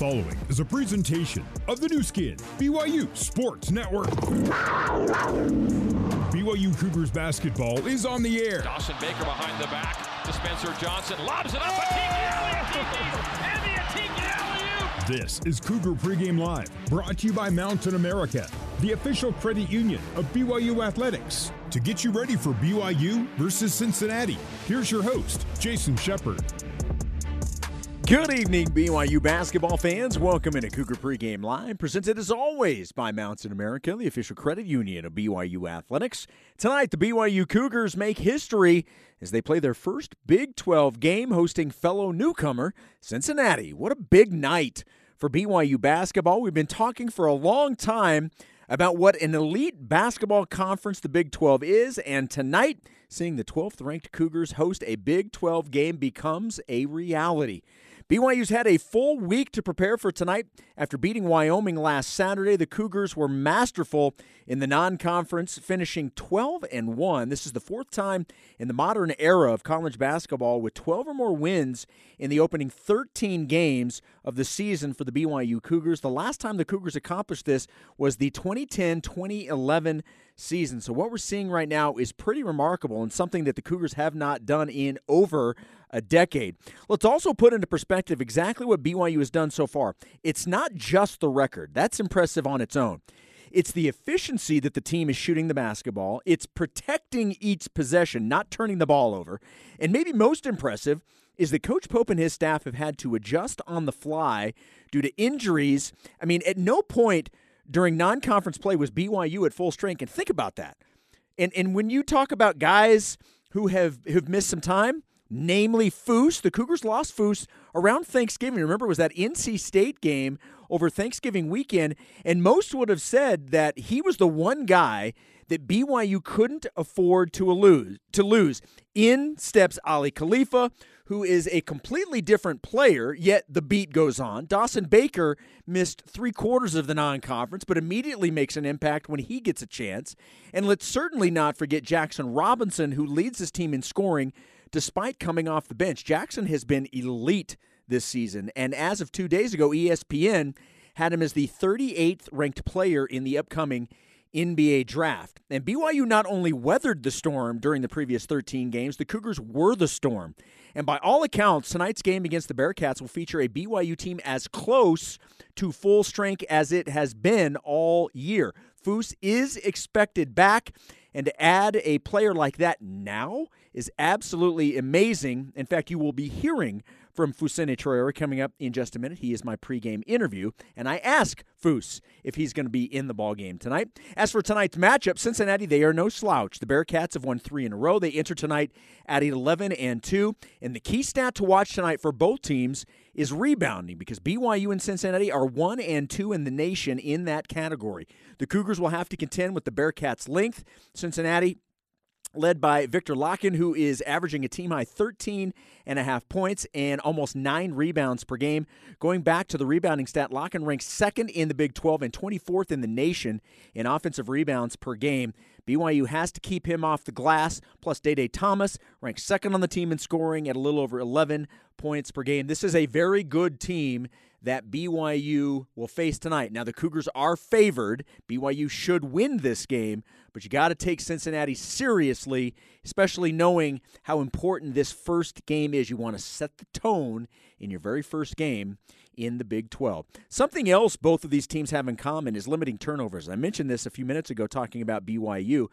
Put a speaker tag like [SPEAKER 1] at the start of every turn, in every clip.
[SPEAKER 1] following is a presentation of the Nu Skin, BYU Sports Network. BYU Cougars basketball is on the air.
[SPEAKER 2] Dawson Baker behind the back to Spencer Johnson. Lobs it up. Atiki and the Atiki
[SPEAKER 1] This is Cougar Pregame Live, brought to you by Mountain America, the official credit union of BYU Athletics. To get you ready for BYU versus Cincinnati, here's your host, Jason Shepard.
[SPEAKER 3] Good evening, BYU basketball fans. Welcome into Cougar Pregame Live, presented as always by Mountain America, the official credit union of BYU Athletics. Tonight, the BYU Cougars make history as they play their first Big 12 game hosting fellow newcomer Cincinnati. What a big night for BYU basketball. We've been talking for a long time about what an elite basketball conference the Big 12 is, and tonight, seeing the 12th ranked Cougars host a Big 12 game becomes a reality. BYU's had a full week to prepare for tonight. After beating Wyoming last Saturday, the Cougars were masterful in the non-conference, finishing 12 and 1. This is the fourth time in the modern era of college basketball with 12 or more wins in the opening 13 games of the season for the BYU Cougars. The last time the Cougars accomplished this was the 2010-2011 season. So what we're seeing right now is pretty remarkable and something that the Cougars have not done in over a decade. Let's also put into perspective exactly what BYU has done so far. It's not just the record, that's impressive on its own. It's the efficiency that the team is shooting the basketball. It's protecting each possession, not turning the ball over. And maybe most impressive is that Coach Pope and his staff have had to adjust on the fly due to injuries. I mean, at no point during non conference play was BYU at full strength. And think about that. And, and when you talk about guys who have, who've missed some time, namely Foose. The Cougars lost Foose around Thanksgiving. Remember, it was that NC State game over Thanksgiving weekend, and most would have said that he was the one guy that BYU couldn't afford to lose. To lose. In steps Aly Khalifa, who is a completely different player, yet the beat goes on. Dawson Baker missed three quarters of the non conference, but immediately makes an impact when he gets a chance. And let's certainly not forget Jackson Robinson, who leads his team in scoring despite coming off the bench. Jackson has been elite this season, and as of two days ago, ESPN had him as the 38th ranked player in the upcoming NBA draft. And BYU not only weathered the storm during the previous 13 games, the Cougars were the storm. And by all accounts, tonight's game against the Bearcats will feature a BYU team as close to full strength as it has been all year. Foose is expected back, and to add a player like that now is absolutely amazing. In fact, you will be hearing from Fousseyni Traore coming up in just a minute. He is my pregame interview, and I ask Foose if he's going to be in the ball game tonight. As for tonight's matchup, Cincinnati they are no slouch. The Bearcats have won three in a row. They enter tonight at 11 and two, and the key stat to watch tonight for both teams is rebounding because BYU and Cincinnati are one and two in the nation in that category. The Cougars will have to contend with the Bearcats' length. Cincinnati led by Victor Lakhin, who is averaging a team high 13 and a half points and almost nine rebounds per game. Going back to the rebounding stat, Lakhin ranks second in the Big 12 and 24th in the nation in offensive rebounds per game. BYU has to keep him off the glass. Plus, Day Day Thomas ranks second on the team in scoring at a little over 11 points per game. This is a very good team that BYU will face tonight. Now, the Cougars are favored. BYU should win this game, but you got to take Cincinnati seriously, especially knowing how important this first game is. You want to set the tone in your very first game in the Big 12. Something else both of these teams have in common is limiting turnovers. I mentioned this a few minutes ago talking about BYU.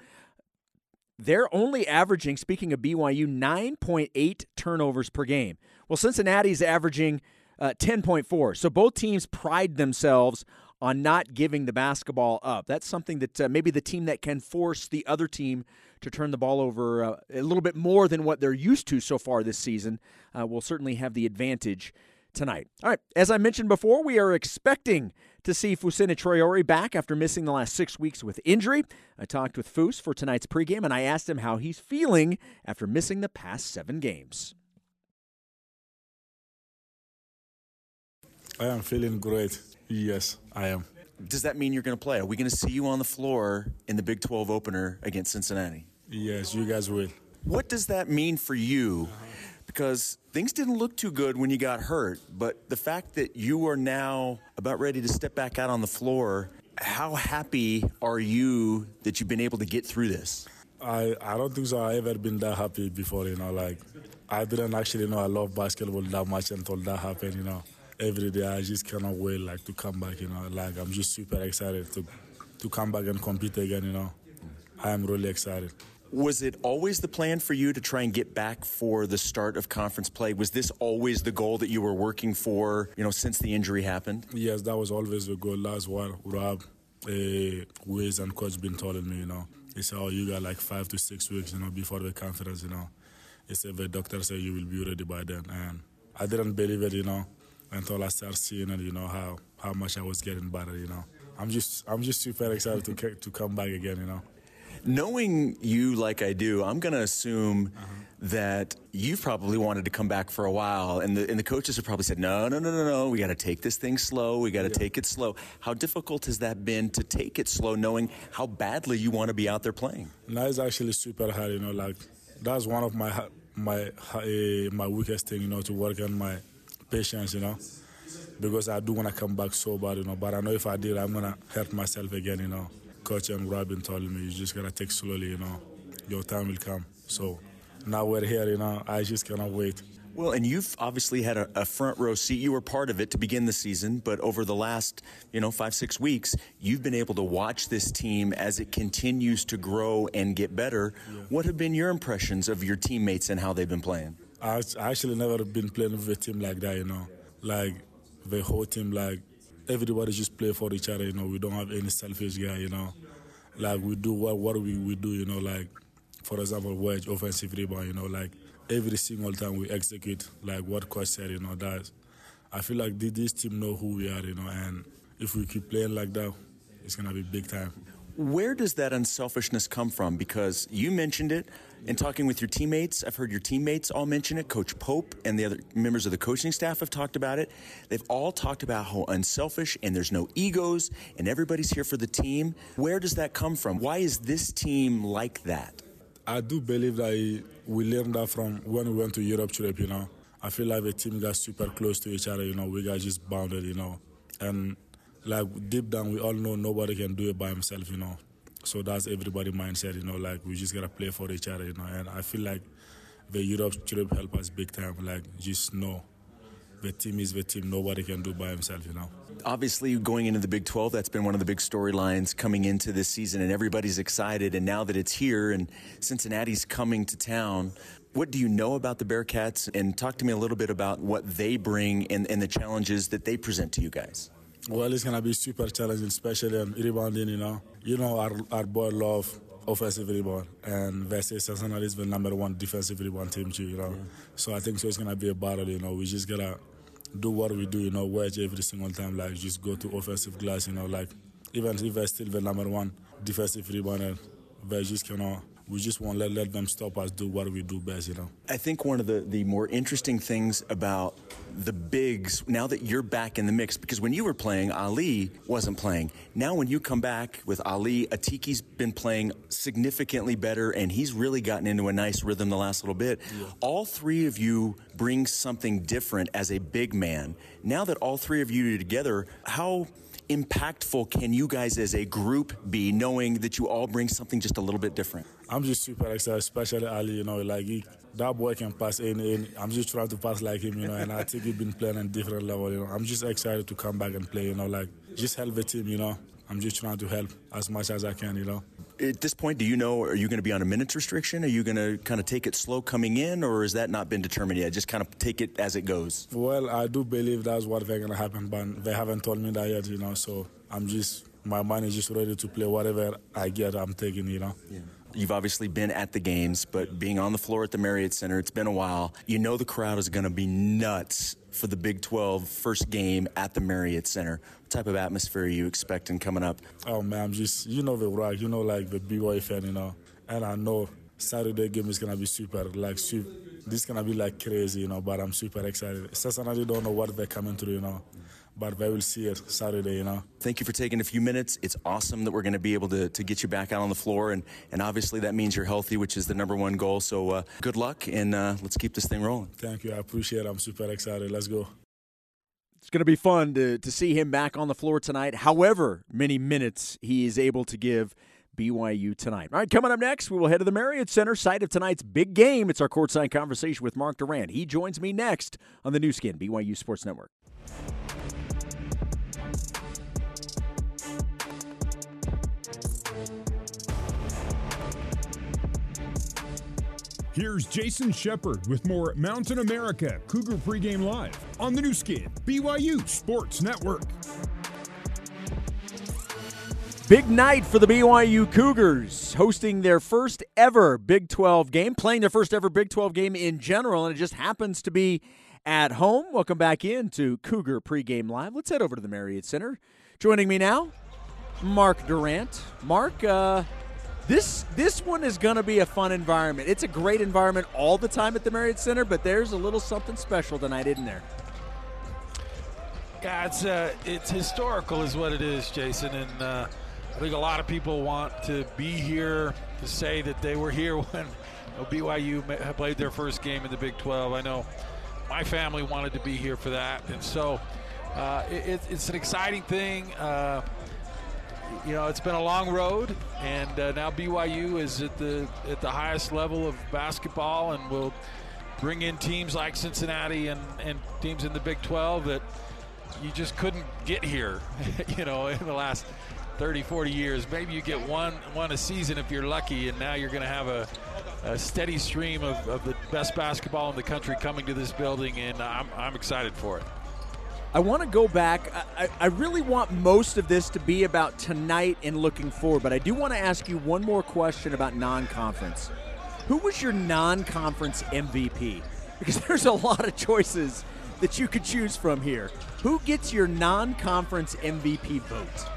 [SPEAKER 3] They're only averaging, speaking of BYU, 9.8 turnovers per game. Well, Cincinnati's averaging uh, 10.4. So both teams pride themselves on not giving the basketball up. That's something that uh, maybe the team that can force the other team to turn the ball over uh, a little bit more than what they're used to so far this season uh, will certainly have the advantage tonight. All right, as I mentioned before, we are expecting to see Fousseyni Traore back after missing the last six weeks with injury. I talked with Foose for tonight's pregame, and I asked him how he's feeling after missing the past seven games.
[SPEAKER 4] I am feeling great. Yes, I am.
[SPEAKER 3] Does that mean you're going to play? Are we going to see you on the floor in the Big 12 opener against Cincinnati?
[SPEAKER 4] Yes, you guys will.
[SPEAKER 3] What does that mean for you
[SPEAKER 5] because things didn't look too good when you got hurt. But the fact that you are now about ready to step back out on the floor, how happy are you that you've been able to get through this?
[SPEAKER 4] I, I don't think so. I have ever been that happy before, you know. Like, I didn't actually know I love basketball that much until that happened, you know. Every day I just cannot wait, like, to come back, you know. Like, I'm just super excited to, to come back and compete again, you know. I am really excited.
[SPEAKER 5] Was it always the plan for you to try and get back for the start of conference play? Was this always the goal that you were working for, you know, since the injury happened?
[SPEAKER 4] Yes, that was always the goal. That's what Rob, uh, Wiz, and coach been telling me, you know. He said, oh, you got like five to six weeks, you know, before the conference, you know. He said, the doctor said you will be ready by then. And I didn't believe it, you know, until I started seeing it, you know, how, how much I was getting better, you know. I'm just, I'm just super excited to, to come back again, you know.
[SPEAKER 5] Knowing you like I do, I'm going to assume uh-huh. that you've probably wanted to come back for a while, and the and the coaches have probably said, "No, no, no, no, no. We got to take this thing slow. We got to yeah. take it slow." How difficult has that been to take it slow, knowing how badly you want to be out there playing?
[SPEAKER 4] That is actually super hard. You know, like that's one of my my uh, my weakest thing. You know, to work on my patience. You know, because I do want to come back so bad. You know, but I know if I did, I'm gonna hurt myself again. You know coach and Robin told me, you just gotta take slowly, you know, your time will come. So now we're here, you know, I just cannot wait.
[SPEAKER 5] Well, and you've obviously had a, a, front row seat. You were part of it to begin the season, but over the last, you know, five, six weeks, you've been able to watch this team as it continues to grow and get better. Yeah. What have been your impressions of your teammates and how they've been playing?
[SPEAKER 4] I actually never been playing with a team like that, you know, like the whole team, like everybody just play for each other. You know, we don't have any selfish guy. You know, like we do what what we, we do. You know, like for example, wedge offensive rebound. You know, like every single time we execute like what coach said. You know, that I feel like did this team know who we are. You know, and if we keep playing like that, it's gonna be big time.
[SPEAKER 5] Where does that unselfishness come from? Because you mentioned it in talking with your teammates. I've heard your teammates all mention it. Coach Pope and the other members of the coaching staff have talked about it. They've all talked about how unselfish and there's no egos and everybody's here for the team. Where does that come from? Why is this team like that?
[SPEAKER 4] I do believe that we learned that from when we went to Europe trip, you know. I feel like the team got super close to each other, you know. We got just bonded, you know. And like deep down we all know nobody can do it by himself, you know. So that's everybody mindset, you know, like we just gotta play for each other, you know. And I feel like the Europe trip help us big time, like just know the team is the team. Nobody can do by himself, you know.
[SPEAKER 5] Obviously, going into the Big 12, that's been one of the big storylines coming into this season, and everybody's excited. And now that it's here and Cincinnati's coming to town, what do you know about the Bearcats? And talk to me a little bit about what they bring and, and the challenges that they present to you guys.
[SPEAKER 4] Well, it's gonna be super challenging, especially um, rebounding. You know, you know our our boy love offensive rebound, and versus Cincinnati is the number one defensive rebound team too. You know, yeah. so I think so it's gonna be a battle. You know, we just gotta do what we do. You know, wedge every single time, like just go to offensive glass. You know, like even if they're still the number one defensive rebounder, they just cannot we just won't let, let them stop us do what we do best, you know.
[SPEAKER 5] I think one of the, the more interesting things about the bigs, now that you're back in the mix, because when you were playing, Aly wasn't playing. Now when you come back with Aly, Atiki's been playing significantly better, and he's really gotten into a nice rhythm the last little bit. Yeah. All three of you bring something different as a big man. Now that all three of you are together, how impactful can you guys as a group be knowing that you all bring something just a little bit different?
[SPEAKER 4] I'm just super excited, especially Aly, you know, like he, that boy can pass any, any, I'm just trying to pass like him, you know, and I think he's been playing a different level, you know. I'm just excited to come back and play, you know, like just help the team, you know. I'm just trying to help as much as I can, you know.
[SPEAKER 5] At this point, do you know, are you going to be on a minutes restriction? Are you going to kind of take it slow coming in, or has that not been determined yet? Just kind of take it as it goes?
[SPEAKER 4] Well, I do believe that's what they're going to happen, but they haven't told me that yet, you know, so I'm just, my mind is just ready to play whatever I get, I'm taking, you know.
[SPEAKER 5] Yeah. You've obviously been at the games, but being on the floor at the Marriott Center, it's been a while. You know the crowd is going to be nuts for the Big 12 first game at the Marriott Center. What type of atmosphere are you expecting coming up?
[SPEAKER 4] Oh, man, I'm just, you know the rock, you know, like the BYU fan, you know. And I know Saturday game is going to be super, like, super, this is going to be like crazy, you know, but I'm super excited. Cincinnati don't know what they're coming through, you know. But we will see it Saturday, you know.
[SPEAKER 5] Thank you for taking a few minutes. It's awesome that we're going to be able to, to get you back out on the floor, and, and obviously that means you're healthy, which is the number one goal. So uh, good luck, and uh, let's keep this thing rolling.
[SPEAKER 4] Thank you. I appreciate it. I'm super excited. Let's go.
[SPEAKER 3] It's going to be fun to, to see him back on the floor tonight, however many minutes he is able to give BYU tonight. All right, coming up next, we will head to the Marriott Center, site of tonight's big game. It's our courtside conversation with Mark Durrant. He joins me next on the Nu Skin, BYU Sports Network.
[SPEAKER 1] Here's Jason Shepard with more Mountain America Cougar Pregame Live on the Nu Skin, BYU Sports Network.
[SPEAKER 3] Big night for the BYU Cougars, hosting their first ever Big 12 game, playing their first ever Big 12 game in general, and it just happens to be at home. Welcome back in to Cougar Pregame Live. Let's head over to the Marriott Center. Joining me now, Mark Durrant. Mark, uh, this this one is going to be a fun environment. It's a great environment all the time at the Marriott Center, but there's a little something special tonight, isn't there?
[SPEAKER 6] Yeah, it's uh, it's historical, is what it is, Jason, and uh, I think a lot of people want to be here to say that they were here when BYU played their first game in the Big 12. I know my family wanted to be here for that, and so uh, it, it's an exciting thing. Uh, you know, it's been a long road, and uh, now BYU is at the at the highest level of basketball, and will bring in teams like Cincinnati and, and teams in the Big 12 that you just couldn't get here, you know, in the last 30, 40 years. Maybe you get one one a season if you're lucky, and now you're going to have a, a steady stream of, of, the best basketball in the country coming to this building, and I'm, I'm excited for it.
[SPEAKER 3] I want to go back. I, I really want most of this to be about tonight and looking forward, but I do want to ask you one more question about non conference. Who was your non conference MVP? Because there's a lot of choices that you could choose from here. Who gets your non conference MVP vote?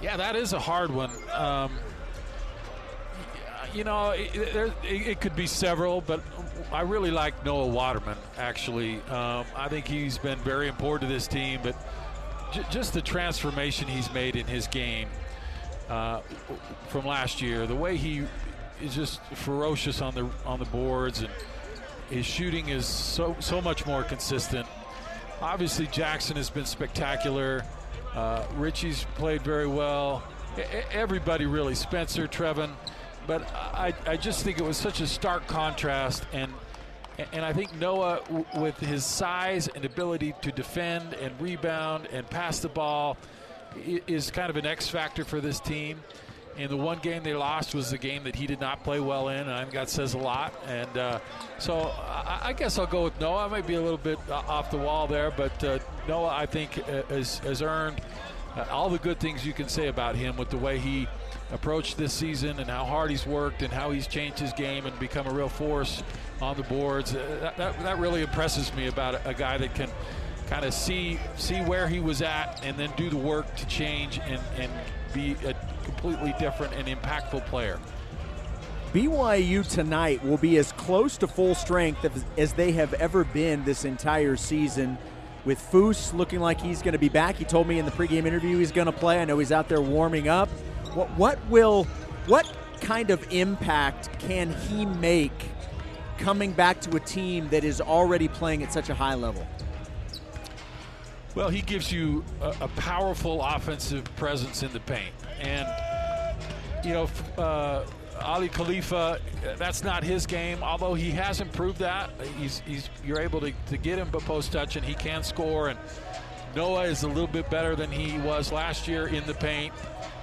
[SPEAKER 6] Yeah, that is a hard one. Um, you know, it, it, it, could be several, but I really like Noah Waterman, actually. Um, I think he's been very important to this team, but j- just the transformation he's made in his game uh, from last year, the way he is just ferocious on the on the boards and his shooting is so so much more consistent. Obviously, Jackson has been spectacular. Uh, Richie's played very well. Everybody really, Spencer, Trevin. But I, I just think it was such a stark contrast. And, and I think Noah, with his size and ability to defend and rebound and pass the ball, is kind of an X factor for this team. And the one game they lost was the game that he did not play well in, and I think that says a lot. And uh, so I, I, guess I'll go with Noah. I might be a little bit off the wall there, but uh, Noah, I think, uh, has, has earned uh, all the good things you can say about him with the way he approached this season and how hard he's worked and how he's changed his game and become a real force on the boards. Uh, that, that, that really impresses me about a, a guy that can kind of see see where he was at and then do the work to change and, and be a completely different and impactful player.
[SPEAKER 3] BYU tonight will be as close to full strength as they have ever been this entire season. With Foose looking like he's going to be back, he told me in the pregame interview he's going to play. I know he's out there warming up. What, what will, what kind of impact can he make coming back to a team that is already playing at such a high level?
[SPEAKER 6] Well, he gives you a, a powerful offensive presence in the paint. And, you know, uh, Aly Khalifa, that's not his game, although he has improved that. He's, he's You're able to, to get him but post touch, and he can score. And Noah is a little bit better than he was last year in the paint.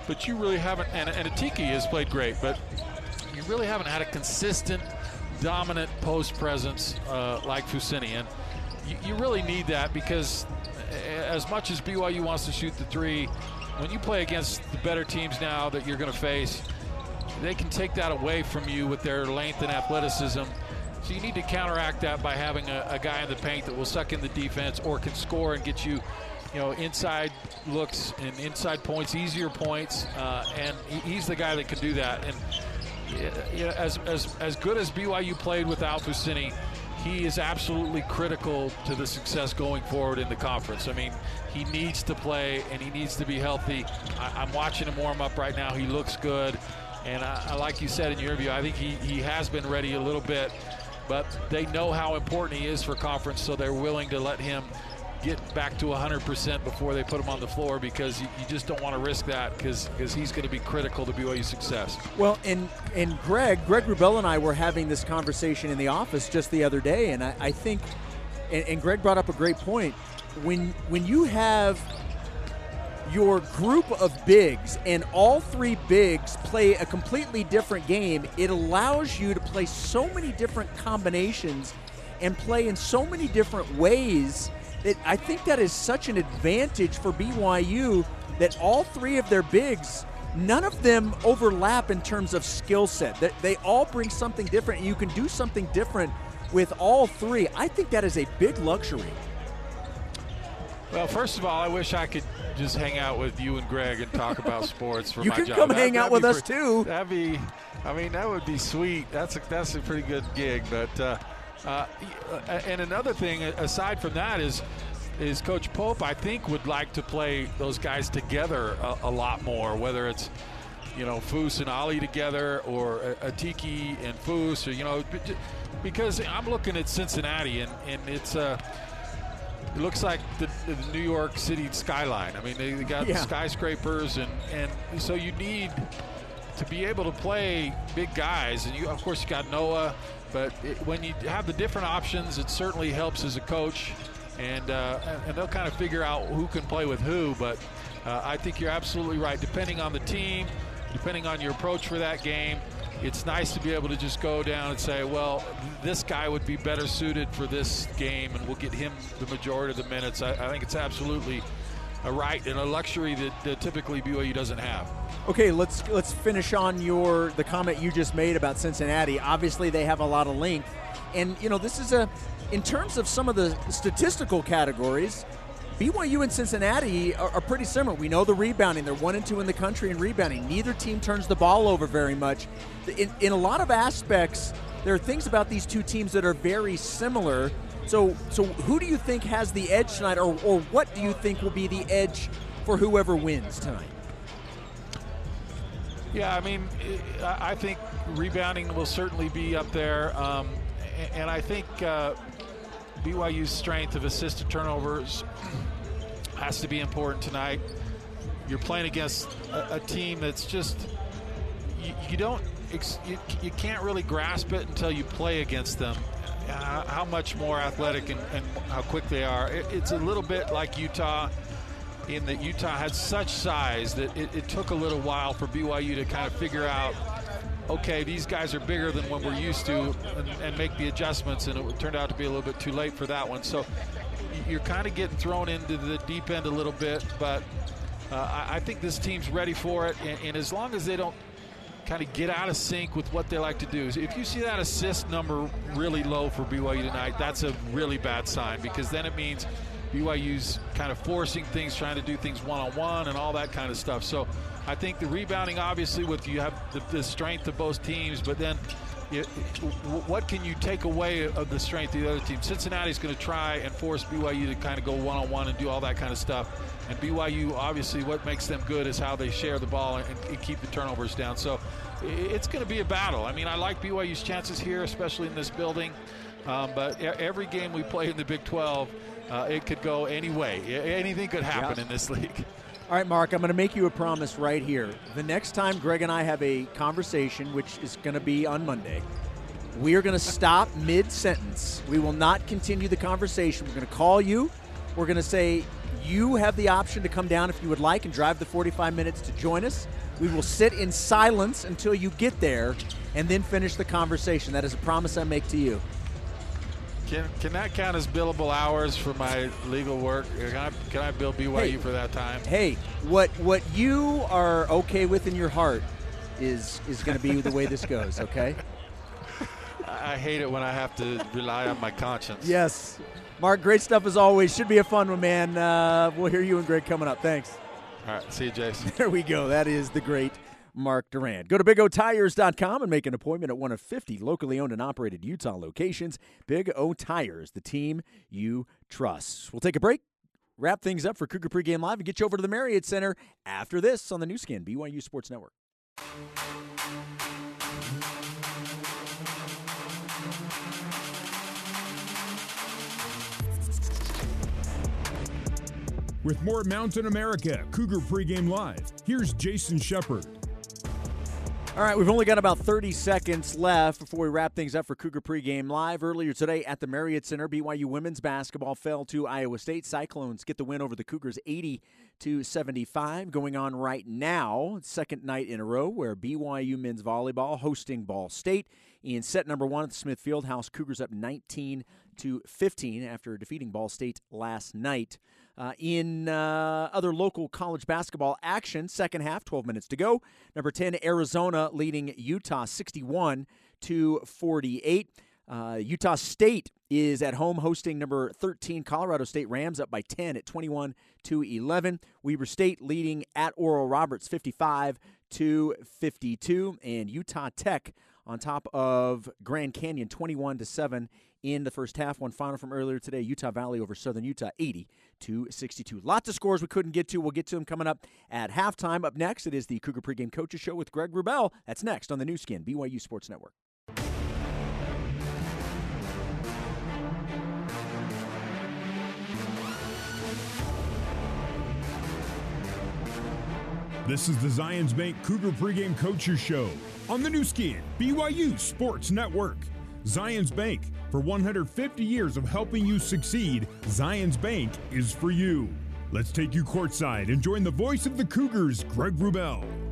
[SPEAKER 6] But you really haven't, and, and Atiki has played great, but you really haven't had a consistent, dominant post presence uh, like Fousseyni. And you, you really need that because as much as BYU wants to shoot the three, when you play against the better teams now that you're going to face, they can take that away from you with their length and athleticism. So you need to counteract that by having a, a, guy in the paint that will suck in the defense or can score and get you, you know, inside looks and inside points, easier points. Uh, and he's the guy that can do that. And you know, as, as, as good as BYU played without Fousseyni, he is absolutely critical to the success going forward in the conference. I mean, he needs to play and he needs to be healthy. I, am watching him warm up right now. He looks good. And I, I, like you said in your interview, I think he, he has been ready a little bit, but they know how important he is for conference, so they're willing to let him get back to 100% before they put him on the floor because you, you just don't want to risk that because he's going to be critical to BYU's success.
[SPEAKER 3] Well, and and Greg, Greg Wrubell and I were having this conversation in the office just the other day, and I, I think, and, and Greg brought up a great point. When when you have your group of bigs and all three bigs play a completely different game, it allows you to play so many different combinations and play in so many different ways that I think that is such an advantage for BYU that all three of their bigs none of them overlap in terms of skill set. That they all bring something different. And you can do something different with all three. I think that is a big luxury.
[SPEAKER 6] Well, first of all, I wish I could just hang out with you and Greg and talk about sports for
[SPEAKER 3] you
[SPEAKER 6] my
[SPEAKER 3] job.
[SPEAKER 6] You
[SPEAKER 3] can come
[SPEAKER 6] that,
[SPEAKER 3] hang out with us too.
[SPEAKER 6] That'd be, I mean, that would be sweet. That's a, that's a pretty good gig. But uh, uh, and another thing aside from that is is Coach Pope. I think would like to play those guys together a, a lot more. Whether it's you know Foose and Aly together, or Atiki and Foose, or you know, because I'm looking at Cincinnati and and it's uh, it looks like the, the, New York City skyline. I mean, they, they got yeah. skyscrapers, and, and so you need to be able to play big guys. And you, of course, you got Noah, but it, when you have the different options, it certainly helps as a coach. And uh, and they'll kind of figure out who can play with who. But uh, I think you're absolutely right. Depending on the team, depending on your approach for that game, it's nice to be able to just go down and say, well, this guy would be better suited for this game, and we'll get him the majority of the minutes. I, I think it's absolutely a right and a luxury that, that, typically BYU doesn't have.
[SPEAKER 3] Okay, let's let's finish on your the comment you just made about Cincinnati. Obviously, they have a lot of length, and you know this is a in terms of some of the statistical categories. BYU and Cincinnati are, are, pretty similar. We know the rebounding. They're one and two in the country in rebounding. Neither team turns the ball over very much. In, in a lot of aspects, there are things about these two teams that are very similar. So, so who do you think has the edge tonight, or, or what do you think will be the edge for whoever wins tonight?
[SPEAKER 6] Yeah, I mean, I think rebounding will certainly be up there, um, and I think uh, BYU's strength of assisted turnovers has to be important tonight. You're playing against a, a team that's just you, you don't you, you, can't really grasp it until you play against them. Uh, how much more athletic and, and how quick they are. It, it's a little bit like Utah in that Utah had such size that it, it took a little while for BYU to kind of figure out okay, these guys are bigger than what we're used to, and, and, make the adjustments. And it turned out to be a little bit too late for that one. So you're kind of getting thrown into the deep end a little bit, but uh, I, think this team's ready for it. And, and, as long as they don't kind of get out of sync with what they like to do, if you see that assist number really low for BYU tonight, that's a really bad sign because then it means BYU's kind of forcing things, trying to do things one on one, and all that kind of stuff. So I think the rebounding, obviously, with you have the, the strength of both teams, but then it, what can you take away of the strength of the other team? Cincinnati's going to try and force BYU to kind of go one on one and do all that kind of stuff. And BYU, obviously, what makes them good is how they share the ball and, and keep the turnovers down. So it's going to be a battle. I mean, I like BYU's chances here, especially in this building. Um, but every game we play in the Big 12, uh, it could go any way. Anything could happen in this league.
[SPEAKER 3] All right, Mark, I'm going to make you a promise right here. The next time Greg and I have a conversation, which is going to be on Monday, we are going to stop mid sentence. We will not continue the conversation. We're going to call you. We're going to say, you have the option to come down if you would like and drive the 45 minutes to join us. We will sit in silence until you get there and then finish the conversation. That is a promise I make to you.
[SPEAKER 6] Can, can that count as billable hours for my legal work? Can I, can I bill BYU hey, for that time?
[SPEAKER 3] Hey, what what you are okay with in your heart is is going to be the way this goes. Okay.
[SPEAKER 6] I hate it when I have to rely on my conscience.
[SPEAKER 3] Yes, Mark. Great stuff as always. Should be a fun one, man. Uh, we'll hear you and Greg coming up. Thanks.
[SPEAKER 6] All right. See you, Jason.
[SPEAKER 3] There we go. That is the great Mark Durrant. Go to BigOTires.com and make an appointment at one of 50 locally owned and operated Utah locations. Big O Tires, the team you trust. We'll take a break, wrap things up for Cougar Pregame Live, and get you over to the Marriott Center after this on the Nu Skin, BYU Sports Network.
[SPEAKER 1] With more Mountain America Cougar Pregame Live, here's Jason Shepard.
[SPEAKER 3] All right, we've only got about 30 seconds left before we wrap things up for Cougar Pregame Live. Earlier today at the Marriott Center, BYU women's basketball fell to Iowa State. Cyclones get the win over the Cougars 80 to 75. Going on right now, second night in a row where BYU men's volleyball hosting Ball State. In set number one at the Smith Fieldhouse, Cougars up 19 to 15 after defeating Ball State last night. Uh, in uh, other local college basketball action, second half, 12 minutes to go. Number 10, Arizona leading Utah 61 to 48. Uh, Utah State is at home hosting number 13 Colorado State Rams up by 10 at 21 to 11. Weber State leading at Oral Roberts 55 to 52 and Utah Tech on top of Grand Canyon 21 to 7 in the first half. One final from earlier today Utah Valley over Southern Utah 80 to 62. Lots of scores we couldn't get to. We'll get to them coming up at halftime. Up next, it is the Cougar Pregame Coaches Show with Greg Wrubell. That's next on the Nu Skin, BYU Sports Network.
[SPEAKER 1] This is the Zions Bank Cougar Pregame Coaches Show on the Nu Skin, BYU Sports Network. Zions Bank, for 150 years of helping you succeed, Zions Bank is for you. Let's take you courtside and join the voice of the Cougars, Greg Wrubell.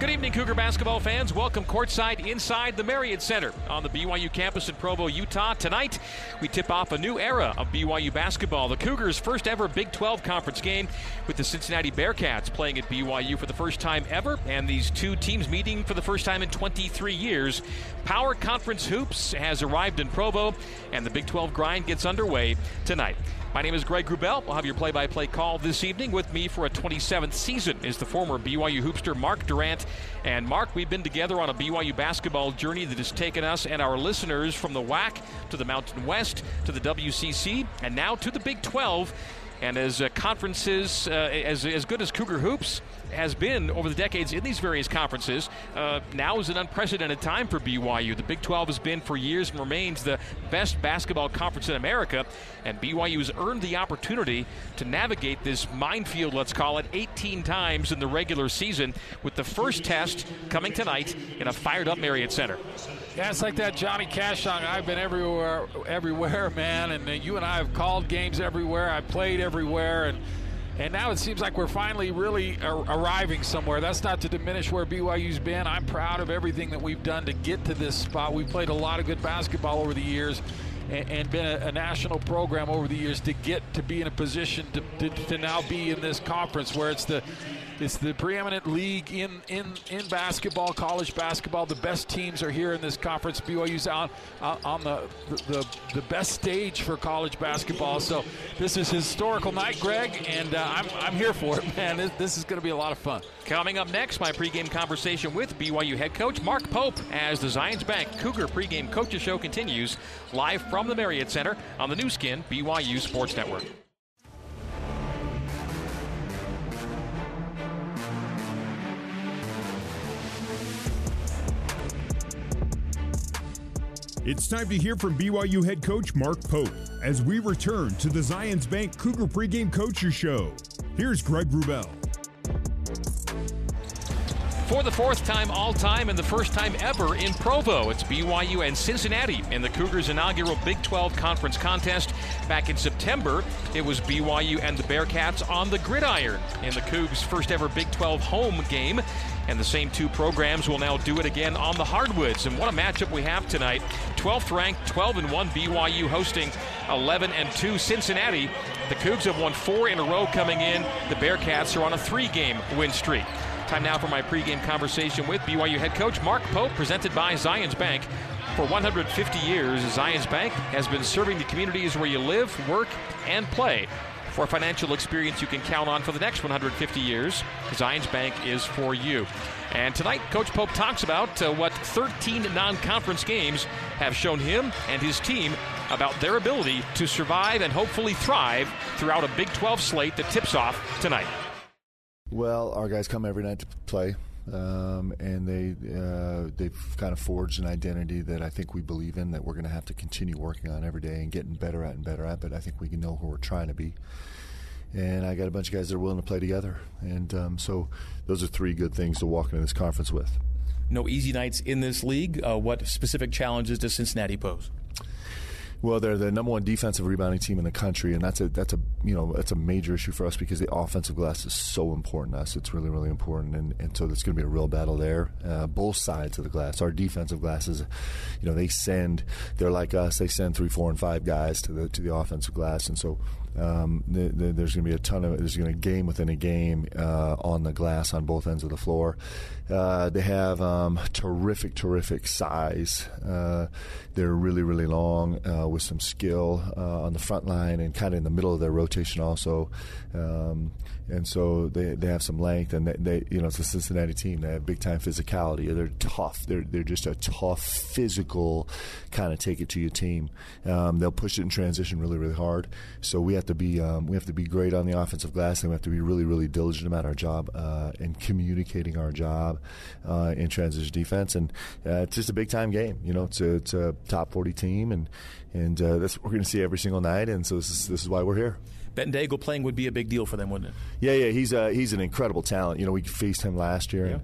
[SPEAKER 2] Good evening, Cougar basketball fans. Welcome courtside inside the Marriott Center on the BYU campus in Provo, Utah. Tonight, we tip off a new era of BYU basketball. The Cougars' first ever Big 12 conference game with the Cincinnati Bearcats playing at BYU for the first time ever, and these two teams meeting for the first time in 23 years. Power Conference Hoops has arrived in Provo, and the Big 12 grind gets underway tonight. My name is Greg Wrubell. We'll have your play by play call this evening. With me for a 27th season is the former BYU hoopster Mark Durrant. And Mark, we've been together on a BYU basketball journey that has taken us and our listeners from the WAC to the Mountain West to the WCC and now to the Big 12. And as uh, conferences, uh, as, as good as Cougar Hoops has been over the decades in these various conferences, uh, now is an unprecedented time for BYU. The Big 12 has been for years and remains the best basketball conference in America, and BYU has earned the opportunity to navigate this minefield, let's call it, 18 times in the regular season, with the first test coming tonight in a fired up Marriott Center.
[SPEAKER 6] Yeah, it's like that Johnny Cash song. I've been everywhere, everywhere, man. And uh, you and I have called games everywhere. I played everywhere, and and now it seems like we're finally really ar- arriving somewhere. That's not to diminish where BYU's been. I'm proud of everything that we've done to get to this spot. We've played a lot of good basketball over the years. And, and been a, a, national program over the years to get to be in a position to, to, to now be in this conference where it's the it's the preeminent league in, in, in basketball, college basketball. The best teams are here in this conference. BYU's out, on the, the, the best stage for college basketball. So this is historical night, Greg, and uh, I'm, I'm here for it, man. This, this is going to be a lot of fun.
[SPEAKER 2] Coming up next, my pregame conversation with BYU head coach Mark Pope as the Zions Bank Cougar pregame coaches show continues live from the Marriott Center on the Nu Skin BYU Sports Network.
[SPEAKER 1] It's time to hear from BYU head coach Mark Pope as we return to the Zions Bank Cougar pregame coaches show. Here's Greg Wrubell.
[SPEAKER 2] For the fourth time all time and the first time ever in Provo, it's BYU and Cincinnati in the Cougars' inaugural Big 12 conference contest. Back in September, it was BYU and the Bearcats on the gridiron in the Cougs' first ever Big 12 home game. And the same two programs will now do it again on the hardwoods. And what a matchup we have tonight. 12th ranked, 12 and 1 BYU hosting 11 and 2 Cincinnati. The Cougs have won four in a row coming in. The Bearcats are on a three game win streak. Time now for my pregame conversation with BYU head coach Mark Pope, presented by Zions Bank. For 150 years, Zions Bank has been serving the communities where you live, work, and play. or financial experience you can count on for the next 150 years, Zions Bank is for you. And tonight, Coach Pope talks about uh, what 13 non conference games have shown him and his team about their ability to survive and hopefully thrive throughout a Big 12 slate that tips off tonight.
[SPEAKER 7] Well, our guys come every night to play. Um, and they uh, they've kind of forged an identity that I think we believe in that we're going to have to continue working on every day and getting better at and better at. But I think we can know who we're trying to be. And I got a bunch of guys that are willing to play together, and um, so those are three good things to walk into this conference with.
[SPEAKER 8] No easy nights in this league. Uh, what specific challenges does Cincinnati pose?
[SPEAKER 7] Well, they're the number one defensive rebounding team in the country, and that's a that's a you know that's a major issue for us because the offensive glass is so important to us. It's really really important, and, and so there's going to be a real battle there. Uh, both sides of the glass. Our defensive glasses, you know, they send they're like us. They send three, four, and five guys to the to the offensive glass, and so um, the, the, there's going to be a ton of there's going to game within a game uh, on the glass on both ends of the floor. Uh, they have um, terrific, terrific size. Uh, they're really, really long uh, with some skill uh, on the front line and kind of in the middle of their rotation also. Um, and so they, they have some length, and they, they, you know it's a Cincinnati team. They have big time physicality. They're tough. They're they're just a tough physical kind of take it to your team. Um, they'll push it in transition really really hard. So we have to be um, we have to be great on the offensive glass, and we have to be really really diligent about our job uh, and communicating our job uh, in transition defense. And uh, it's just a big time game. You know, it's a, it's a top forty team, and and uh, that's what we're going to see every single night. And so this is this is why we're here.
[SPEAKER 8] Bandaogo playing would be a big deal for them, wouldn't it?
[SPEAKER 7] Yeah, yeah, he's uh, he's an incredible talent. You know, we faced him last year, yeah. and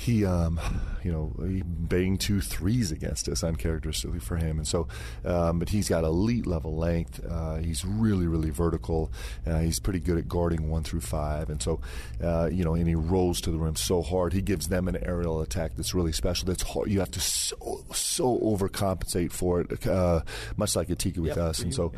[SPEAKER 7] he, um, you know, he banged two threes against us, uncharacteristically for him. And so, um, but he's got elite level length. Uh, he's really, really vertical. Uh, he's pretty good at guarding one through five. And so, uh, you know, and he rolls to the rim so hard. He gives them an aerial attack that's really special. That's hard. You have to so so overcompensate for it, uh, much like Atiki with
[SPEAKER 8] yep,
[SPEAKER 7] us. And so.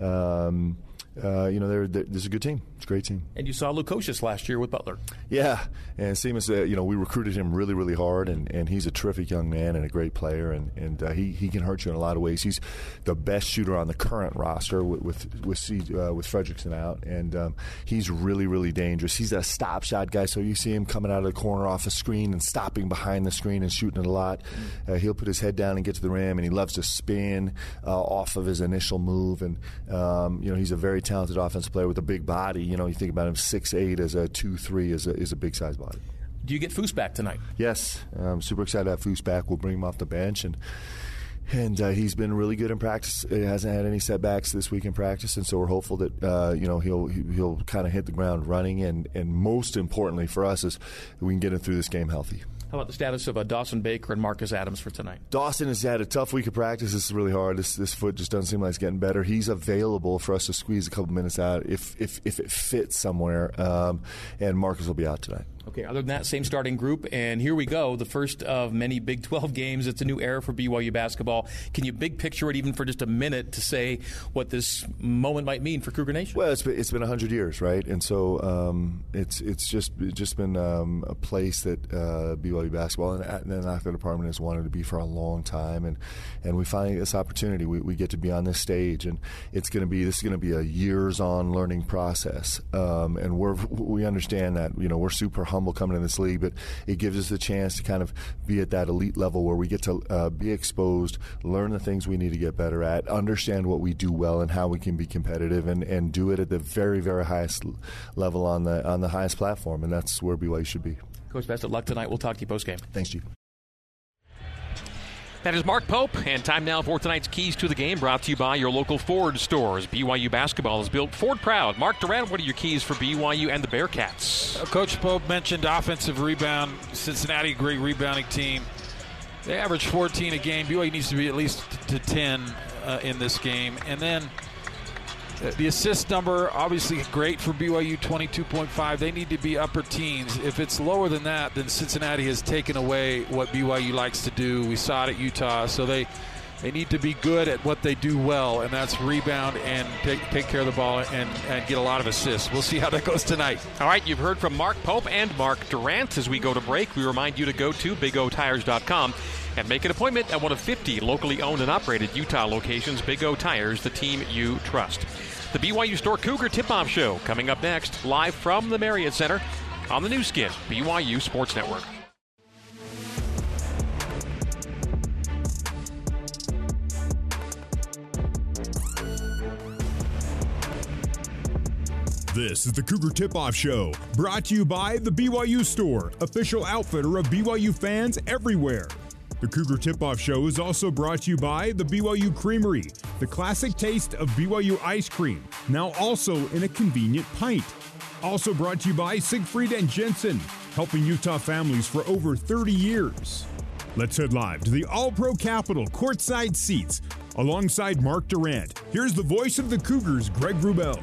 [SPEAKER 7] Um, uh, you know, they're, they're, there's a good team. It's a great team.
[SPEAKER 8] And you saw Lukosius last year with Butler.
[SPEAKER 7] Yeah, and Simas, uh, you know, we recruited him really, really hard, and, and he's a terrific young man and a great player, and, and uh, he, he can hurt you in a lot of ways. He's the best shooter on the current roster with with with, C, uh, with Fredrickson out, and um, he's really, really dangerous. He's a stop shot guy, so you see him coming out of the corner off a screen and stopping behind the screen and shooting it a lot. Uh, he'll put his head down and get to the rim, and he loves to spin uh, off of his initial move, and um, you know, he's a very talented offensive player with a big body. You know, you think about him six eight as a two three is a, is a big size body.
[SPEAKER 8] Do you get Foose back tonight?
[SPEAKER 7] Yes, I'm super excited to have Foose back. We'll bring him off the bench and. And uh, he's been really good in practice. He hasn't had any setbacks this week in practice, and so we're hopeful that uh, you know he'll he'll kind of hit the ground running. And, and most importantly for us is we can get him through this game healthy.
[SPEAKER 8] How about the status of uh, Dawson Baker and Marcus Adams for tonight?
[SPEAKER 7] Dawson has had a tough week of practice. This is really hard. This this foot just doesn't seem like it's getting better. He's available for us to squeeze a couple minutes out if if, if it fits somewhere. Um, and Marcus will be out tonight.
[SPEAKER 8] Okay, other than that, same starting group. And here we go, the first of many Big 12 games. It's a new era for BYU basketball. Can you big picture it even for just a minute to say what this moment might mean for Cougar Nation?
[SPEAKER 7] Well, it's been, it's been 100 years, right? And so um, it's it's just it's just been um, a place that uh, BYU basketball and, and the athletic department has wanted to be for a long time. And, and we finally get this opportunity. We, we get to be on this stage. And it's going to be this is going to be a years on learning process. Um, and we're, we understand that, you know, we're super humble humble coming in this league, but it gives us the chance to kind of be at that elite level where we get to uh, be exposed, learn the things we need to get better at, understand what we do well and how we can be competitive, and, and do it at the very, very highest level on the on the highest platform, and that's where BYU should be.
[SPEAKER 8] Coach, best of luck tonight. We'll talk to you post game.
[SPEAKER 7] Thanks, Chief.
[SPEAKER 2] That is Mark Pope, and time now for tonight's Keys to the Game, brought to you by your local Ford stores. BYU basketball is built Ford proud. Mark Durrant, what are your keys for BYU and the Bearcats?
[SPEAKER 6] Uh, Coach Pope mentioned offensive rebound. Cincinnati, great rebounding team. They average 14 a game. BYU needs to be at least to 10 uh, in this game. And then Uh, the assist number, obviously great for BYU, 22.5. They need to be upper teens. If it's lower than that, then Cincinnati has taken away what BYU likes to do. We saw it at Utah. So they they need to be good at what they do well, and that's rebound and take, take care of the ball and, and get a lot of assists. We'll see how that goes tonight.
[SPEAKER 2] All right, you've heard from Mark Pope and Mark Durrant. As we go to break, we remind you to go to BigOTires.com and make an appointment at one of 50 locally owned and operated Utah locations. Big O Tires, the team you trust. The BYU Store Cougar Tip Off Show coming up next, live from the Marriott Center on the Nu Skin, BYU Sports Network.
[SPEAKER 1] This is the Cougar Tip Off Show, brought to you by the BYU Store, official outfitter of BYU fans everywhere. The Cougar Tip Off Show is also brought to you by the BYU Creamery, the classic taste of BYU ice cream, now also in a convenient pint. Also brought to you by Siegfried and Jensen, helping Utah families for over 30 years. Let's head live to the All Pro Capital courtside seats alongside Mark Durrant, Here's the voice of the Cougars, Greg Wrubell.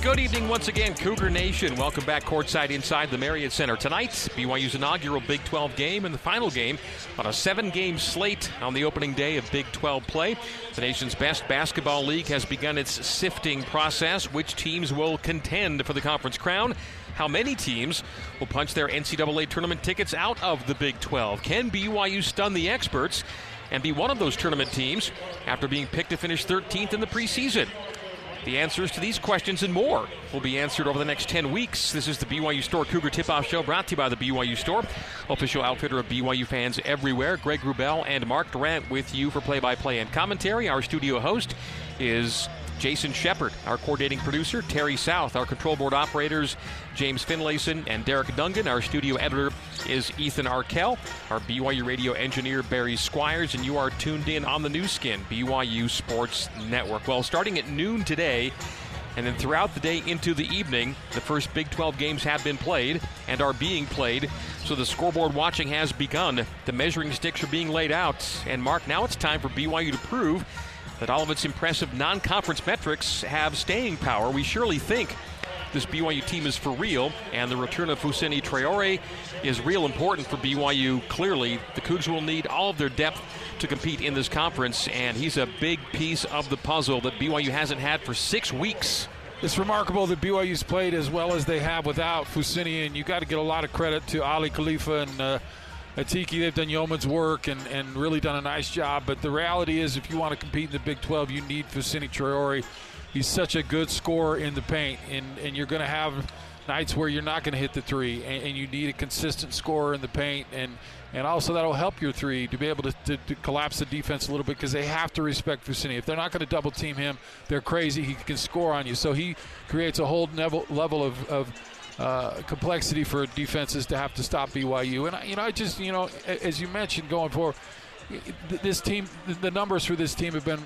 [SPEAKER 2] Good evening once again, Cougar Nation. Welcome back courtside inside the Marriott Center. Tonight, BYU's inaugural Big 12 game and the final game on a seven game slate on the opening day of Big 12 play. The nation's best basketball league has begun its sifting process. Which teams will contend for the conference crown? How many teams will punch their NCAA tournament tickets out of the Big 12? Can BYU stun the experts and be one of those tournament teams after being picked to finish 13th in the preseason? The answers to these questions and more will be answered over the next 10 weeks. This is the BYU Store Cougar Tip Off Show brought to you by the BYU Store, official outfitter of BYU fans everywhere. Greg Wrubell and Mark Durrant with you for play by play and commentary. Our studio host is Jason Shepard, our coordinating producer, Terry South, our control board operators, James Finlayson and Derek Dungan. Our studio editor is Ethan Arkell, our BYU radio engineer, Barry Squires, and you are tuned in on the Nu Skin, BYU Sports Network. Well, starting at noon today, and then throughout the day into the evening, the first Big 12 games have been played and are being played. So the scoreboard watching has begun. The measuring sticks are being laid out. And Mark, now it's time for BYU to prove that all of its impressive non conference metrics have staying power. We surely think this BYU team is for real, and the return of Fousseyni Traore is real important for BYU. Clearly, the Cougs will need all of their depth to compete in this conference, and he's a big piece of the puzzle that BYU hasn't had for six weeks.
[SPEAKER 6] It's remarkable that BYU's played as well as they have without Fousseyni, and you got to get a lot of credit to Aly Khalifa and. Uh, Atiki, they've done yeoman's work and, and really done a nice job. But the reality is, if you want to compete in the Big 12, you need Fousseyni Traore. He's such a good scorer in the paint, and, and you're going to have nights where you're not going to hit the three, and, and, you need a consistent scorer in the paint, and and also that'll help your three to be able to, to, to collapse the defense a little bit because they have to respect Fousseyni. If they're not going to double team him, they're crazy. He can score on you, so he creates a whole level level of, of uh, complexity for defenses to have to stop BYU. And you know, I just you know, as you mentioned, going forward, this team, the numbers for this team have been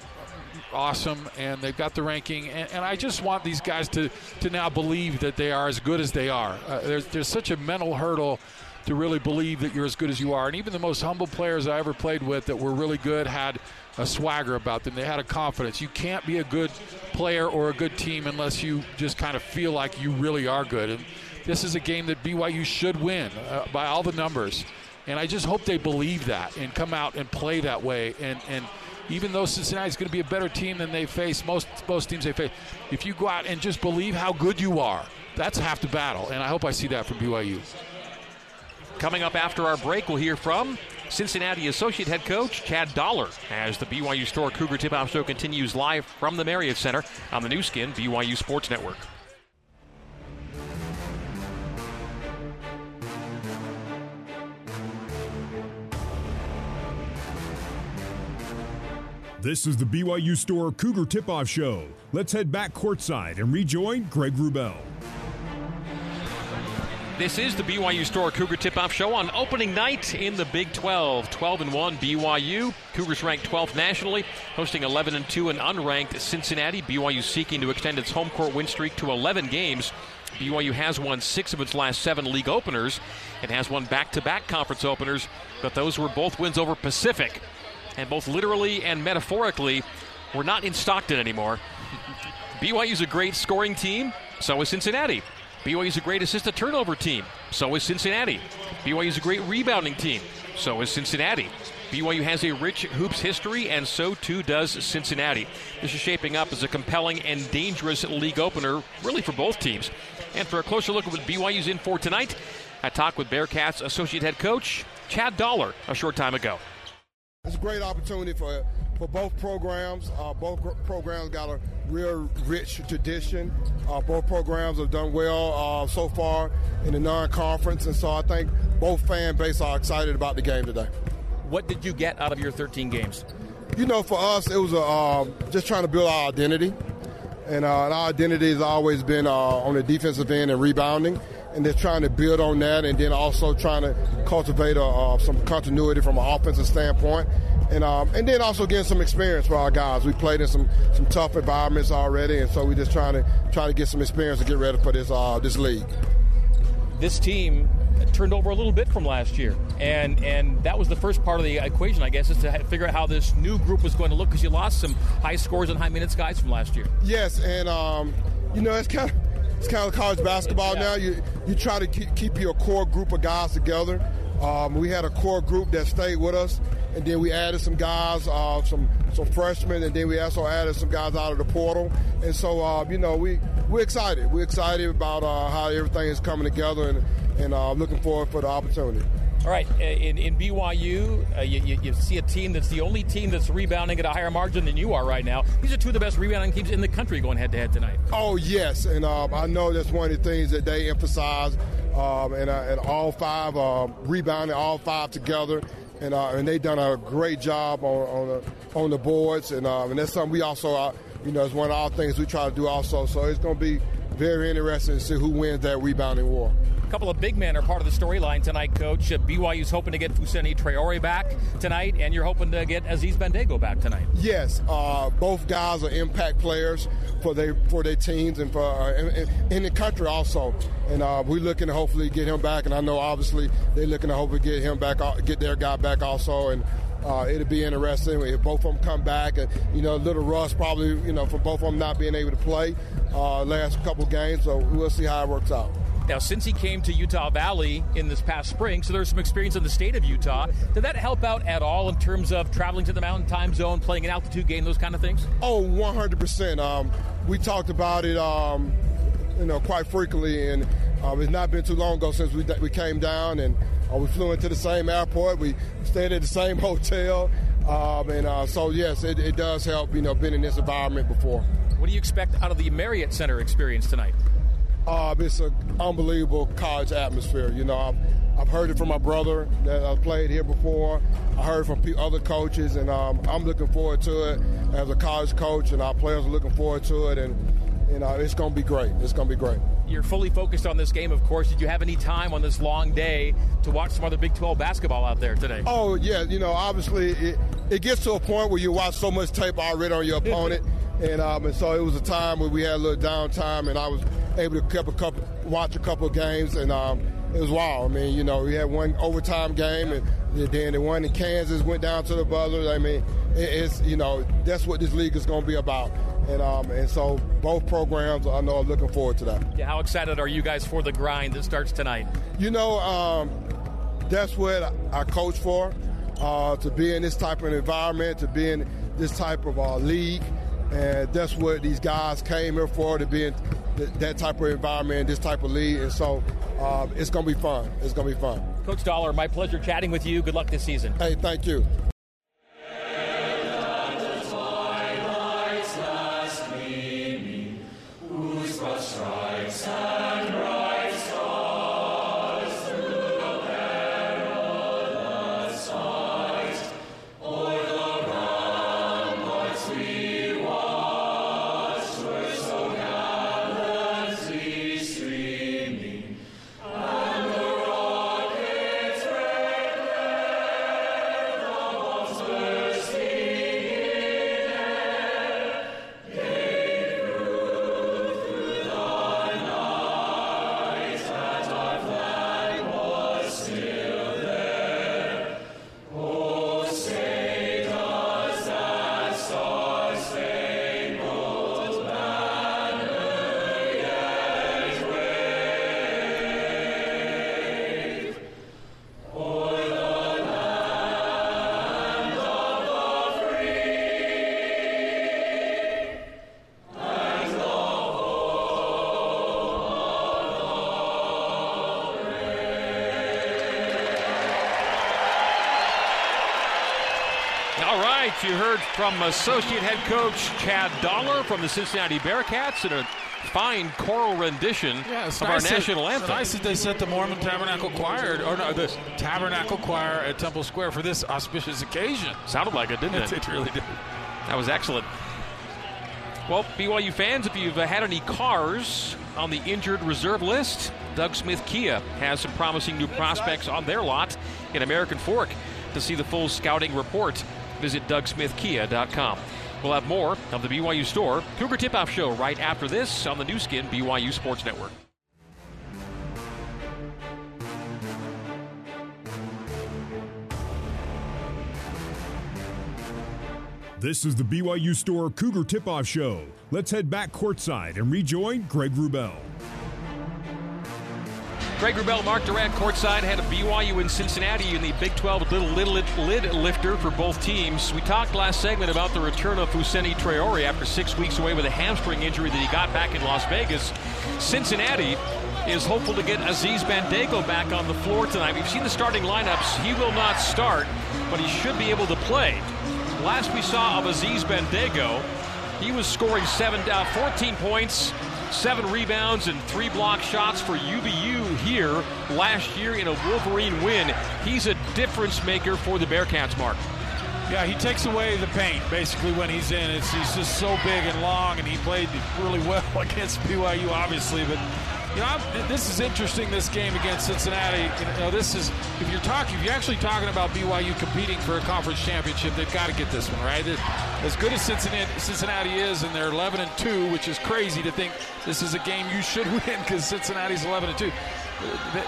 [SPEAKER 6] awesome, and they've got the ranking. And, and, I just want these guys to to now believe that they are as good as they are. Uh, there's there's such a mental hurdle to really believe that you're as good as you are. And even the most humble players I ever played with that were really good had a swagger about them. They had a confidence. You can't be a good player or a good team unless you just kind of feel like you really are good. And this is a game that BYU should win uh, by all the numbers. And I just hope they believe that and come out and play that way. And, and even though Cincinnati's going to be a better team than they face, most, most teams they face, if you go out and just believe how good you are, that's half the battle. And I hope I see that from BYU.
[SPEAKER 2] Coming up after our break, we'll hear from Cincinnati Associate Head Coach Chad Dollar as the BYU Store Cougar Tip Off Show continues live from the Marriott Center on the Nu Skin BYU Sports Network.
[SPEAKER 1] This is the BYU Store Cougar Tip Off Show. Let's head back courtside and rejoin Greg Wrubell.
[SPEAKER 2] This is the BYU Store Cougar Tip Off Show on opening night in the Big 12. 12 and 1 BYU. Cougars ranked 12th nationally, hosting 11 and 2 and unranked Cincinnati. BYU seeking to extend its home court win streak to 11 games. BYU has won six of its last seven league openers and has won back to back conference openers, but those were both wins over Pacific and both literally and metaphorically, we're not in Stockton anymore. BYU's a great scoring team, so is Cincinnati. BYU's a great assist to turnover team, so is Cincinnati. BYU's a great rebounding team, so is Cincinnati. BYU has a rich hoops history, and so too does Cincinnati. This is shaping up as a compelling and dangerous league opener, really for both teams. And for a closer look at what BYU's in for tonight, I talked with Bearcats associate head coach Chad Dollar a short time ago.
[SPEAKER 9] It's a great opportunity for for both programs. Uh, both programs got a real rich tradition. Uh, both programs have done well uh, so far in the non-conference, and so I think both fan base are excited about the game today.
[SPEAKER 8] What did you get out of your 13 games?
[SPEAKER 9] You know, for us, it was a, um, just trying to build our identity. And, uh, and our identity has always been uh, on the defensive end and rebounding and they're trying to build on that, and then also trying to cultivate a, uh, some continuity from an offensive standpoint, and um, and then also getting some experience for our guys. We played in some some tough environments already, and so we're just trying to try to get some experience to get ready for this uh, this league.
[SPEAKER 8] This team turned over a little bit from last year, and and that was the first part of the equation, I guess, is to figure out how this new group was going to look because you lost some high scores and high minutes guys from last year.
[SPEAKER 9] Yes, and um, you know it's kind of it's kind of college basketball now. You you try to keep, keep your core group of guys together. Um, we had a core group that stayed with us, and then we added some guys, uh, some some freshmen, and then we also added some guys out of the portal. And so, uh, you know, we we're excited. We're excited about uh, how everything is coming together, and and uh, looking forward for the opportunity.
[SPEAKER 8] All right, uh, in, in BYU, uh, you, you, you, see a team that's the only team that's rebounding at a higher margin than you are right now. These are two of the best rebounding teams in the country going head to head tonight.
[SPEAKER 9] Oh yes, and um, I know that's one of the things that they emphasize, um, and, uh, and all five uh, rebounding, all five together. And, uh, and they've done a great job on on the, on the boards, and, um, and that's something we also, uh, you know, it's one of our things we try to do also. So it's going to be very interesting to see who wins that rebounding war
[SPEAKER 8] couple of big men are part of the storyline tonight, Coach. Uh, BYU's hoping to get Fousseyni Traore back tonight, and you're hoping to get Aziz Bandaogo back tonight.
[SPEAKER 9] Yes, uh, both guys are impact players for their for their teams and for uh, in, in, the country also. And uh, we're looking to hopefully get him back. And I know obviously they're looking to hopefully get him back, uh, get their guy back also. And uh, it'll be interesting if both of them come back. And, you know, a little rust probably, you know, for both of them not being able to play uh, last couple games. So we'll see how it works out.
[SPEAKER 8] Now, since he came to Utah Valley in this past spring, so there's some experience in the state of Utah. Did that help out at all in terms of traveling to the mountain time zone, playing an altitude game, those kind of things?
[SPEAKER 9] Oh, 100%. Um, we talked about it, um, you know, quite frequently, and uh, it's not been too long ago since we, we came down and uh, we flew into the same airport. We stayed at the same hotel. Um, and uh, so, yes, it, it does help, you know, being in this environment before.
[SPEAKER 8] What do you expect out of the Marriott Center experience tonight?
[SPEAKER 9] Uh, it's an unbelievable college atmosphere. You know, I've, I've heard it from my brother that I played here before. I heard from other coaches, and um, I'm looking forward to it as a college coach, and our players are looking forward to it, and you know, it's going to be great. It's going to be great.
[SPEAKER 8] You're fully focused on this game, of course. Did you have any time on this long day to watch some other Big 12 basketball out there today?
[SPEAKER 9] Oh yeah, you know, obviously it, it gets to a point where you watch so much tape already on your opponent, and um, and so it was a time where we had a little downtime, and I was able to keep a couple, watch a couple of games, and um, it was wild. I mean, you know, we had one overtime game, and then the one in Kansas went down to the buzzer. I mean, it's you know that's what this league is going to be about. And um, and so both programs I know are looking forward to that.
[SPEAKER 8] Yeah, how excited are you guys for the grind that starts tonight?
[SPEAKER 9] You know, um, that's what I coach for. Uh, to be in this type of environment, to be in this type of uh, league, and that's what these guys came here for to be in that type of environment, this type of league, and so um, it's going to be fun. It's going to be fun.
[SPEAKER 8] Coach Dollar, my pleasure chatting with you. Good luck this season.
[SPEAKER 9] Hey, thank you.
[SPEAKER 2] From Associate Head Coach Chad Dollar from the Cincinnati Bearcats in a fine choral rendition
[SPEAKER 6] yeah,
[SPEAKER 2] of
[SPEAKER 6] nice
[SPEAKER 2] our
[SPEAKER 6] that,
[SPEAKER 2] national anthem.
[SPEAKER 6] nice that they set the Mormon Tabernacle Choir, or no, the Tabernacle Choir at Temple Square for this auspicious occasion.
[SPEAKER 2] Sounded like it, didn't it?
[SPEAKER 6] it really did.
[SPEAKER 2] That was excellent. Well, BYU fans, if you've had any cars on the injured reserve list, Doug Smith Kia has some promising new prospects on their lot in American Fork. To see the full scouting report, visit DougSmithKia.com. We'll have more of the BYU store Cougar Tip Off Show right after this on the Nu Skin BYU Sports Network.
[SPEAKER 1] This is the BYU Store Cougar Tip Off Show. Let's head back courtside and rejoin Greg Wrubell.
[SPEAKER 2] Greg Wrubell, Mark Durrant, courtside, had a BYU in Cincinnati in the Big 12 little, little lid lifter for both teams. We talked last segment about the return of Fousseyni Traore after six weeks away with a hamstring injury that he got back in Las Vegas. Cincinnati is hopeful to get Aziz Bandaogo back on the floor tonight. We've seen the starting lineups. He will not start, but he should be able to play. Last we saw of Aziz Bandaogo, he was scoring seven, uh, 14 points, seven rebounds, and three block shots for UVU here last year in a Wolverine win. He's a difference maker for the Bearcats, Mark.
[SPEAKER 6] Yeah, he takes away the paint basically when he's in. It's, he's just so big and long, and he played really well against BYU, obviously. But you know, I'm, this is interesting. This game against Cincinnati. You know, this is if you're talking, if you're actually talking about BYU competing for a conference championship, they've got to get this one right. As good as Cincinnati, Cincinnati is, and they're 11 and two, which is crazy to think this is a game you should win because Cincinnati's 11 and two.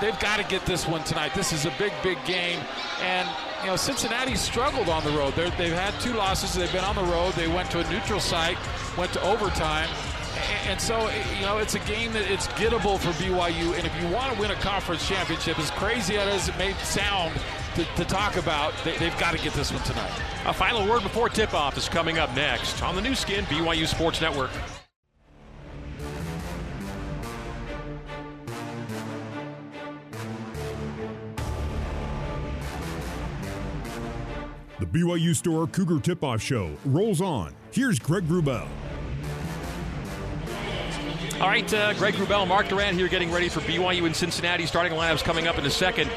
[SPEAKER 6] They've got to get this one tonight. This is a big, big game, and you know Cincinnati struggled on the road. they they've had two losses. They've been on the road. They went to a neutral site, went to overtime and so, you know, it's a game that it's gettable for BYU. And if you want to win a conference championship, as crazy as it may sound to, to talk about, they, have got to get this one tonight.
[SPEAKER 2] A final word before tip off is coming up next on the Nu Skin BYU Sports Network.
[SPEAKER 1] The BYU Store Cougar Tip Off Show rolls on. Here's Greg Wrubell.
[SPEAKER 2] All right, uh, Greg Wrubell, Mark Durrant here getting ready for BYU in Cincinnati. Starting lineups coming up in a second.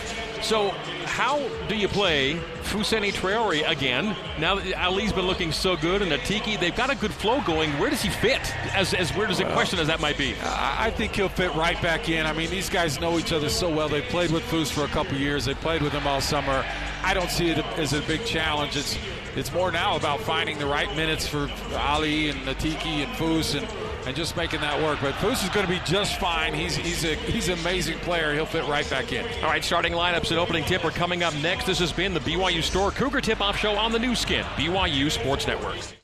[SPEAKER 2] So, how do you play Fousseyni Traore again? Now that Aly's been looking so good and Atiki, they've got a good flow going. Where does he fit? As, as weird as a question as that might be.
[SPEAKER 6] I think he'll fit right back in. I mean, these guys know each other so well. They played with Foose for a couple years. They played with him all summer. I don't see it as a big challenge. It's it's more now about finding the right minutes for Aly and Atiki and Foose and and just making that work. But Foose is going to be just fine. He's he's a he's an amazing player. He'll fit right back in.
[SPEAKER 2] All right, starting lineups and opening tip are coming up next. This has been the BYU Store Cougar Tip Off Show on the Nu Skin BYU Sports Network.